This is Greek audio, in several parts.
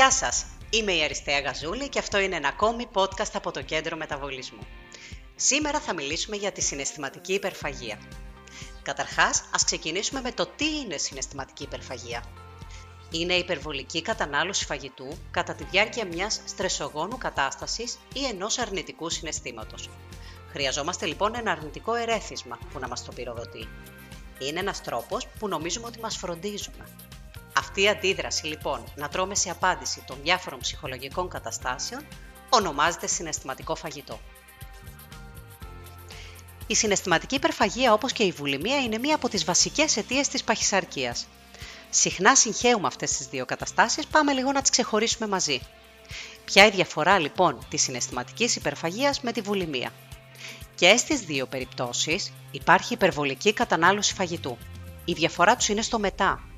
Γεια σας, είμαι η Αριστεία Γαζούλη και αυτό είναι ένα ακόμη podcast από το Κέντρο Μεταβολισμού. Σήμερα θα μιλήσουμε για τη συναισθηματική υπερφαγία. Καταρχάς, ας ξεκινήσουμε με το τι είναι συναισθηματική υπερφαγία. Είναι υπερβολική κατανάλωση φαγητού κατά τη διάρκεια μιας στρεσογόνου κατάστασης ή ενός αρνητικού συναισθήματος. Χρειαζόμαστε λοιπόν ένα αρνητικό ερέθισμα που να μας το πυροδοτεί. Είναι ένας τρόπος που νομίζουμε ότι μας φροντίζουμε. Αυτή η αντίδραση λοιπόν να τρώμε σε απάντηση των διάφορων ψυχολογικών καταστάσεων ονομάζεται συναισθηματικό φαγητό. Η συναισθηματική υπερφαγία όπως και η βουλημία είναι μία από τις βασικές αιτίες της παχυσαρκίας. Συχνά συγχαίουμε αυτές τις δύο καταστάσεις, πάμε λίγο να τις ξεχωρίσουμε μαζί. Ποια η διαφορά λοιπόν της συναισθηματικής υπερφαγίας με τη βουλημία; Και στις δύο περιπτώσεις υπάρχει υπερβολική κατανάλωση φαγητού. Η διαφορά τους είναι στο μετά.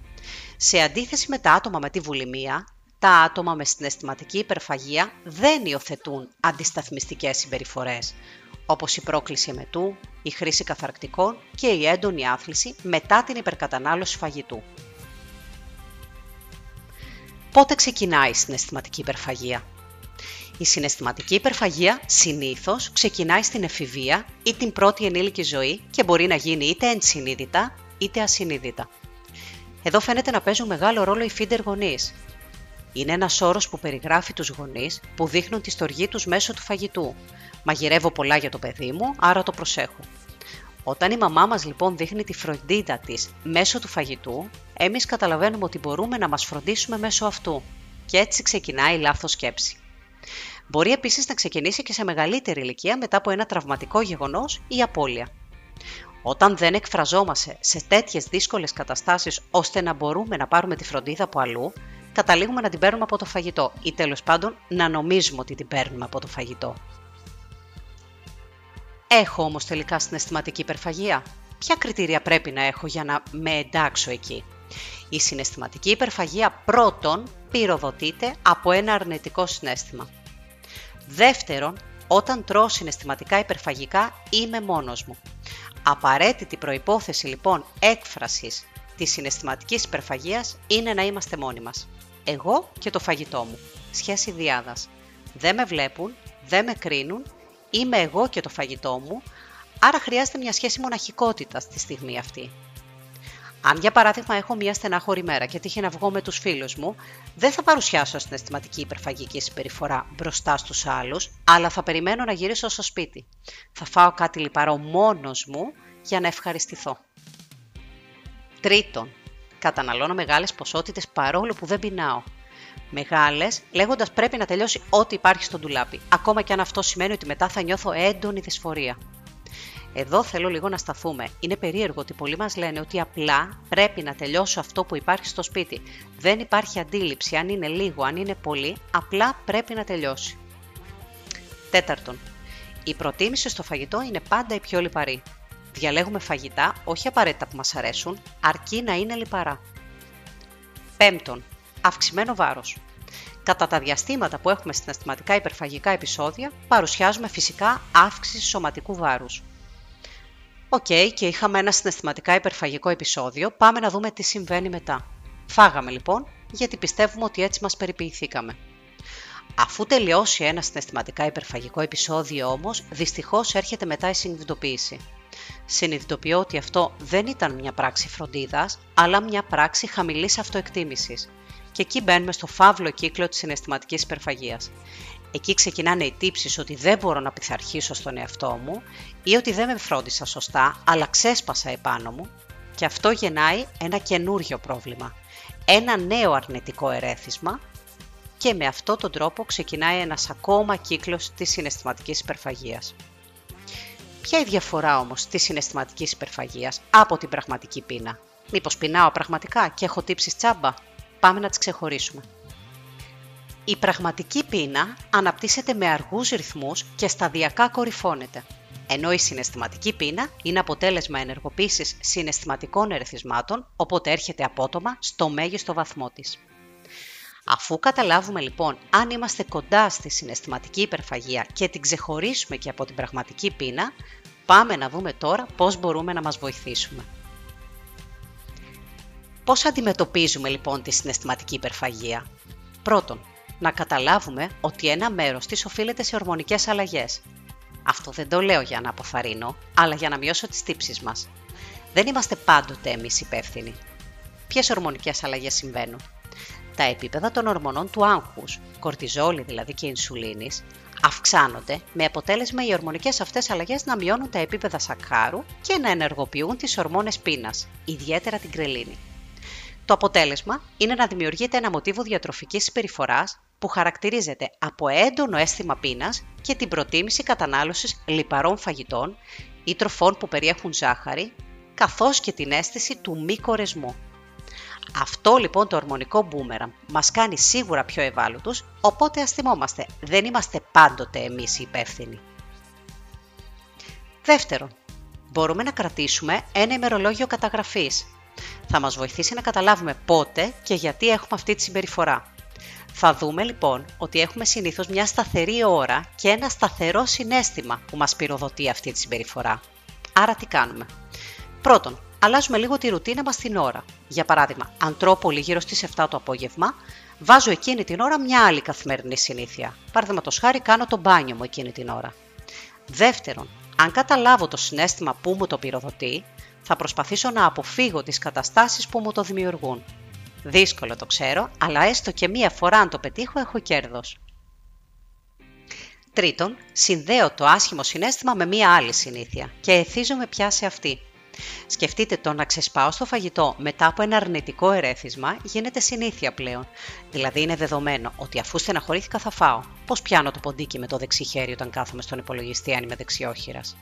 Σε αντίθεση με τα άτομα με τη βουλημία, τα άτομα με συναισθηματική υπερφαγία δεν υιοθετούν αντισταθμιστικές συμπεριφορές, όπως η πρόκληση εμετού, η χρήση καθαρκτικών και η έντονη άθληση μετά την υπερκατανάλωση φαγητού. Πότε ξεκινάει η συναισθηματική υπερφαγία; Η συναισθηματική υπερφαγία συνήθως ξεκινάει στην εφηβεία ή την πρώτη ενήλικη ζωή και μπορεί να γίνει είτε ενσυνείδητα είτε ασυνείδητα. Εδώ φαίνεται να παίζουν μεγάλο ρόλο οι φίντερ γονείς. Είναι ένας όρος που περιγράφει τους γονείς που δείχνουν τη στοργή τους μέσω του φαγητού. Μαγειρεύω πολλά για το παιδί μου, άρα το προσέχω. Όταν η μαμά μας λοιπόν δείχνει τη φροντίδα της μέσω του φαγητού, εμείς καταλαβαίνουμε ότι μπορούμε να μας φροντίσουμε μέσω αυτού. Και έτσι ξεκινάει η λάθος σκέψη. Μπορεί επίσης να ξεκινήσει και σε μεγαλύτερη ηλικία μετά από ένα τραυματικό γεγονός ή απώλεια. Όταν δεν εκφραζόμαστε σε τέτοιες δύσκολες καταστάσεις ώστε να μπορούμε να πάρουμε τη φροντίδα από αλλού, καταλήγουμε να την παίρνουμε από το φαγητό ή τέλος πάντων να νομίζουμε ότι την παίρνουμε από το φαγητό. Έχω όμως τελικά συναισθηματική υπερφαγία; Ποια κριτήρια πρέπει να έχω για να με εντάξω εκεί; Η συναισθηματική υπερφαγία πρώτον πυροδοτείται από ένα αρνητικό συνέστημα. Δεύτερον, όταν τρώω συναισθηματικά υπερφαγικά είμαι μόνος μου. Απαραίτητη προϋπόθεση λοιπόν έκφρασης της συναισθηματικής υπερφαγίας είναι να είμαστε μόνοι μας. Εγώ και το φαγητό μου. Σχέση διάδας. Δεν με βλέπουν, δεν με κρίνουν, είμαι εγώ και το φαγητό μου, άρα χρειάζεται μια σχέση μοναχικότητας στη στιγμή αυτή. Αν για παράδειγμα έχω μια στενάχωρη μέρα και τύχει να βγω με τους φίλους μου, δεν θα παρουσιάσω στην αισθηματική υπερφαγική συμπεριφορά μπροστά στους άλλους, αλλά θα περιμένω να γυρίσω στο σπίτι. Θα φάω κάτι λιπαρό μόνος μου για να ευχαριστηθώ. Τρίτον, καταναλώνω μεγάλες ποσότητες παρόλο που δεν πεινάω. Μεγάλες, λέγοντας πρέπει να τελειώσει ό,τι υπάρχει στο ντουλάπι, ακόμα και αν αυτό σημαίνει ότι μετά θα νιώθω έντονη δυσφορία. Εδώ θέλω λίγο να σταθούμε. Είναι περίεργο ότι πολλοί μας λένε ότι απλά πρέπει να τελειώσω αυτό που υπάρχει στο σπίτι. Δεν υπάρχει αντίληψη αν είναι λίγο, αν είναι πολύ, απλά πρέπει να τελειώσει. Τέταρτον, η προτίμηση στο φαγητό είναι πάντα η πιο λιπαρή. Διαλέγουμε φαγητά όχι απαραίτητα που μας αρέσουν, αρκεί να είναι λιπαρά. Πέμπτον, αυξημένο βάρος. Κατά τα διαστήματα που έχουμε συναισθηματικά υπερφαγικά επεισόδια, παρουσιάζουμε φυσικά αύξηση σωματικού βάρους. Οκέι, okay, και είχαμε ένα συναισθηματικά υπερφαγικό επεισόδιο. Πάμε να δούμε τι συμβαίνει μετά. Φάγαμε λοιπόν, γιατί πιστεύουμε ότι έτσι μας περιποιηθήκαμε. Αφού τελειώσει ένα συναισθηματικά υπερφαγικό επεισόδιο όμως, δυστυχώς έρχεται μετά η συνειδητοποίηση. Συνειδητοποιώ ότι αυτό δεν ήταν μια πράξη φροντίδας, αλλά μια πράξη χαμηλής αυτοεκτίμησης. Και εκεί μπαίνουμε στο φαύλο κύκλο της συναισθηματικής υπερφαγίας. Εκεί ξεκινάνε οι τύψεις ότι δεν μπορώ να πειθαρχήσω στον εαυτό μου ή ότι δεν με φρόντισα σωστά, αλλά ξέσπασα επάνω μου και αυτό γεννάει ένα καινούργιο πρόβλημα. Ένα νέο αρνητικό ερέθισμα και με αυτόν τον τρόπο ξεκινάει ένας ακόμα κύκλος της συναισθηματικής υπερφαγίας. Ποια η διαφορά όμως της συναισθηματικής υπερφαγίας από την πραγματική πείνα; Μήπως πεινάω πραγματικά και έχω τύψεις τσάμπα; Πάμε να τις ξεχωρίσουμε. Η πραγματική πείνα αναπτύσσεται με αργούς ρυθμούς και σταδιακά κορυφώνεται, ενώ η συναισθηματική πείνα είναι αποτέλεσμα ενεργοποίησης συναισθηματικών ερεθισμάτων, οπότε έρχεται απότομα στο μέγιστο βαθμό της. Αφού καταλάβουμε λοιπόν αν είμαστε κοντά στη συναισθηματική υπερφαγία και την ξεχωρίσουμε και από την πραγματική πείνα, πάμε να δούμε τώρα πώς μπορούμε να μας βοηθήσουμε. Πώς αντιμετωπίζουμε λοιπόν τη συναισθηματική υπερφαγία; Πρώτον, να καταλάβουμε ότι ένα μέρος της οφείλεται σε ορμονικές αλλαγές. Αυτό δεν το λέω για να αποθαρρύνω, αλλά για να μειώσω τις τύψεις μας. Δεν είμαστε πάντοτε εμείς υπεύθυνοι. Ποιες ορμονικές αλλαγές συμβαίνουν; Τα επίπεδα των ορμονών του άγχους, κορτιζόλη δηλαδή και ινσουλίνης, αυξάνονται με αποτέλεσμα οι ορμονικές αυτές αλλαγές να μειώνουν τα επίπεδα σακχάρου και να ενεργοποιούν τις ορμόνες πείνας, ιδιαίτερα την κρελίνη. Το αποτέλεσμα είναι να δημιουργείται ένα μοτίβο διατροφικής συμπεριφοράς που χαρακτηρίζεται από έντονο αίσθημα πείνας και την προτίμηση κατανάλωσης λιπαρών φαγητών ή τροφών που περιέχουν ζάχαρη, καθώς και την αίσθηση του μη κορεσμού. Αυτό λοιπόν το ορμονικό μπούμερα μας κάνει σίγουρα πιο ευάλωτους, οπότε ας θυμόμαστε, δεν είμαστε πάντοτε εμείς οι υπεύθυνοι. Δεύτερον, μπορούμε να κρατήσουμε ένα ημερολόγιο καταγραφής. Θα μας βοηθήσει να καταλάβουμε πότε και γιατί έχουμε αυτή τη συμπεριφορά. Θα δούμε λοιπόν ότι έχουμε συνήθως μια σταθερή ώρα και ένα σταθερό συνέστημα που μας πυροδοτεί αυτή τη συμπεριφορά. Άρα τι κάνουμε; Πρώτον, αλλάζουμε λίγο τη ρουτίνα μας την ώρα. Για παράδειγμα, αν τρώω πολύ γύρω στις 7 το απόγευμα, βάζω εκείνη την ώρα μια άλλη καθημερινή συνήθεια. Παραδείγματος χάρη κάνω το μπάνιο μου εκείνη την ώρα. Δεύτερον, αν καταλάβω το συνέστημα που μου το πυροδοτεί, θα προσπαθήσω να αποφύγω τις καταστάσεις που μου το δημιουργούν. Δύσκολο το ξέρω, αλλά έστω και μία φορά αν το πετύχω έχω κέρδος. Τρίτον, συνδέω το άσχημο συνέστημα με μία άλλη συνήθεια και εθίζομαι πια σε αυτή. Σκεφτείτε το να ξεσπάω στο φαγητό μετά από ένα αρνητικό ερέθισμα γίνεται συνήθεια πλέον. Δηλαδή είναι δεδομένο ότι αφού στεναχωρήθηκα θα φάω. Πώς πιάνω το ποντίκι με το δεξί χέρι όταν κάθομαι στον υπολογιστή αν είμαι δεξιόχειρας;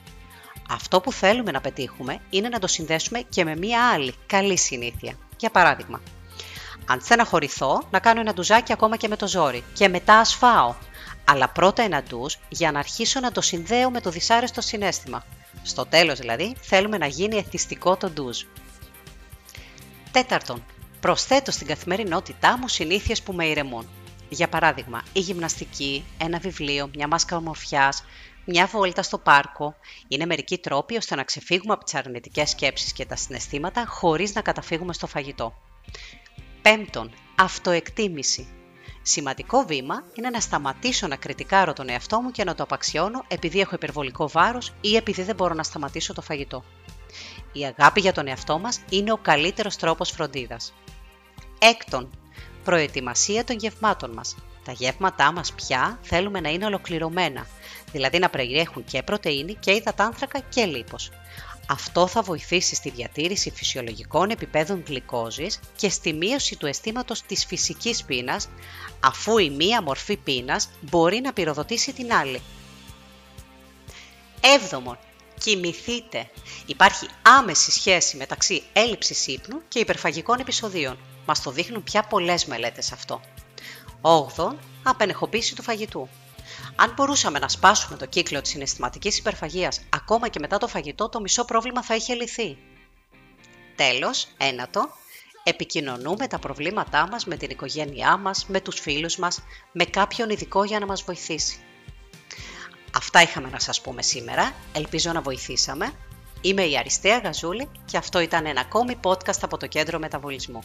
Αυτό που θέλουμε να πετύχουμε είναι να το συνδέσουμε και με μία άλλη καλή συνήθεια. Για παράδειγμα, αν στεναχωρηθώ, να κάνω ένα ντουζάκι ακόμα και με το ζόρι και μετά ας φάω. Αλλά πρώτα ένα ντουζ για να αρχίσω να το συνδέω με το δυσάρεστο συνέστημα. Στο τέλος δηλαδή θέλουμε να γίνει εθιστικό το ντουζ. Τέταρτον, προσθέτω στην καθημερινότητά μου συνήθειες που με ηρεμούν. Για παράδειγμα, η γυμναστική, ένα βιβλίο, μια μάσκα ομορφιάς, μια βόλτα στο πάρκο είναι μερικοί τρόποι ώστε να ξεφύγουμε από τις αρνητικές σκέψεις και τα συναισθήματα χωρίς να καταφύγουμε στο φαγητό. Πέμπτον, αυτοεκτίμηση. Σημαντικό βήμα είναι να σταματήσω να κριτικάρω τον εαυτό μου και να το απαξιώνω επειδή έχω υπερβολικό βάρος ή επειδή δεν μπορώ να σταματήσω το φαγητό. Η αγάπη για τον εαυτό μας είναι ο καλύτερος τρόπος φροντίδας. Έκτον, προετοιμασία των γευμάτων μας. Τα γεύματά μας πια θέλουμε να είναι ολοκληρωμένα, δηλαδή να περιέχουν και πρωτεΐνη και υδατάνθρακα και λίπος. Αυτό θα βοηθήσει στη διατήρηση φυσιολογικών επιπέδων γλυκόζης και στη μείωση του αισθήματος της φυσικής πείνας, αφού η μία μορφή πείνας μπορεί να πυροδοτήσει την άλλη. Έβδομον, κοιμηθείτε. Υπάρχει άμεση σχέση μεταξύ έλλειψης ύπνου και υπερφαγικών επεισοδίων. Μας το δείχνουν πια πολλές μελέτες αυτό. Όγδον, απενεχοποίηση του φαγητού. Αν μπορούσαμε να σπάσουμε το κύκλο της συναισθηματικής υπερφαγίας ακόμα και μετά το φαγητό, το μισό πρόβλημα θα είχε λυθεί. Τέλος, ένατο, επικοινωνούμε τα προβλήματά μας με την οικογένειά μας, με τους φίλους μας, με κάποιον ειδικό για να μας βοηθήσει. Αυτά είχαμε να σας πούμε σήμερα, ελπίζω να βοηθήσαμε. Είμαι η Αριστεία Γαζούλη και αυτό ήταν ένα ακόμη podcast από το Κέντρο Μεταβολισμού.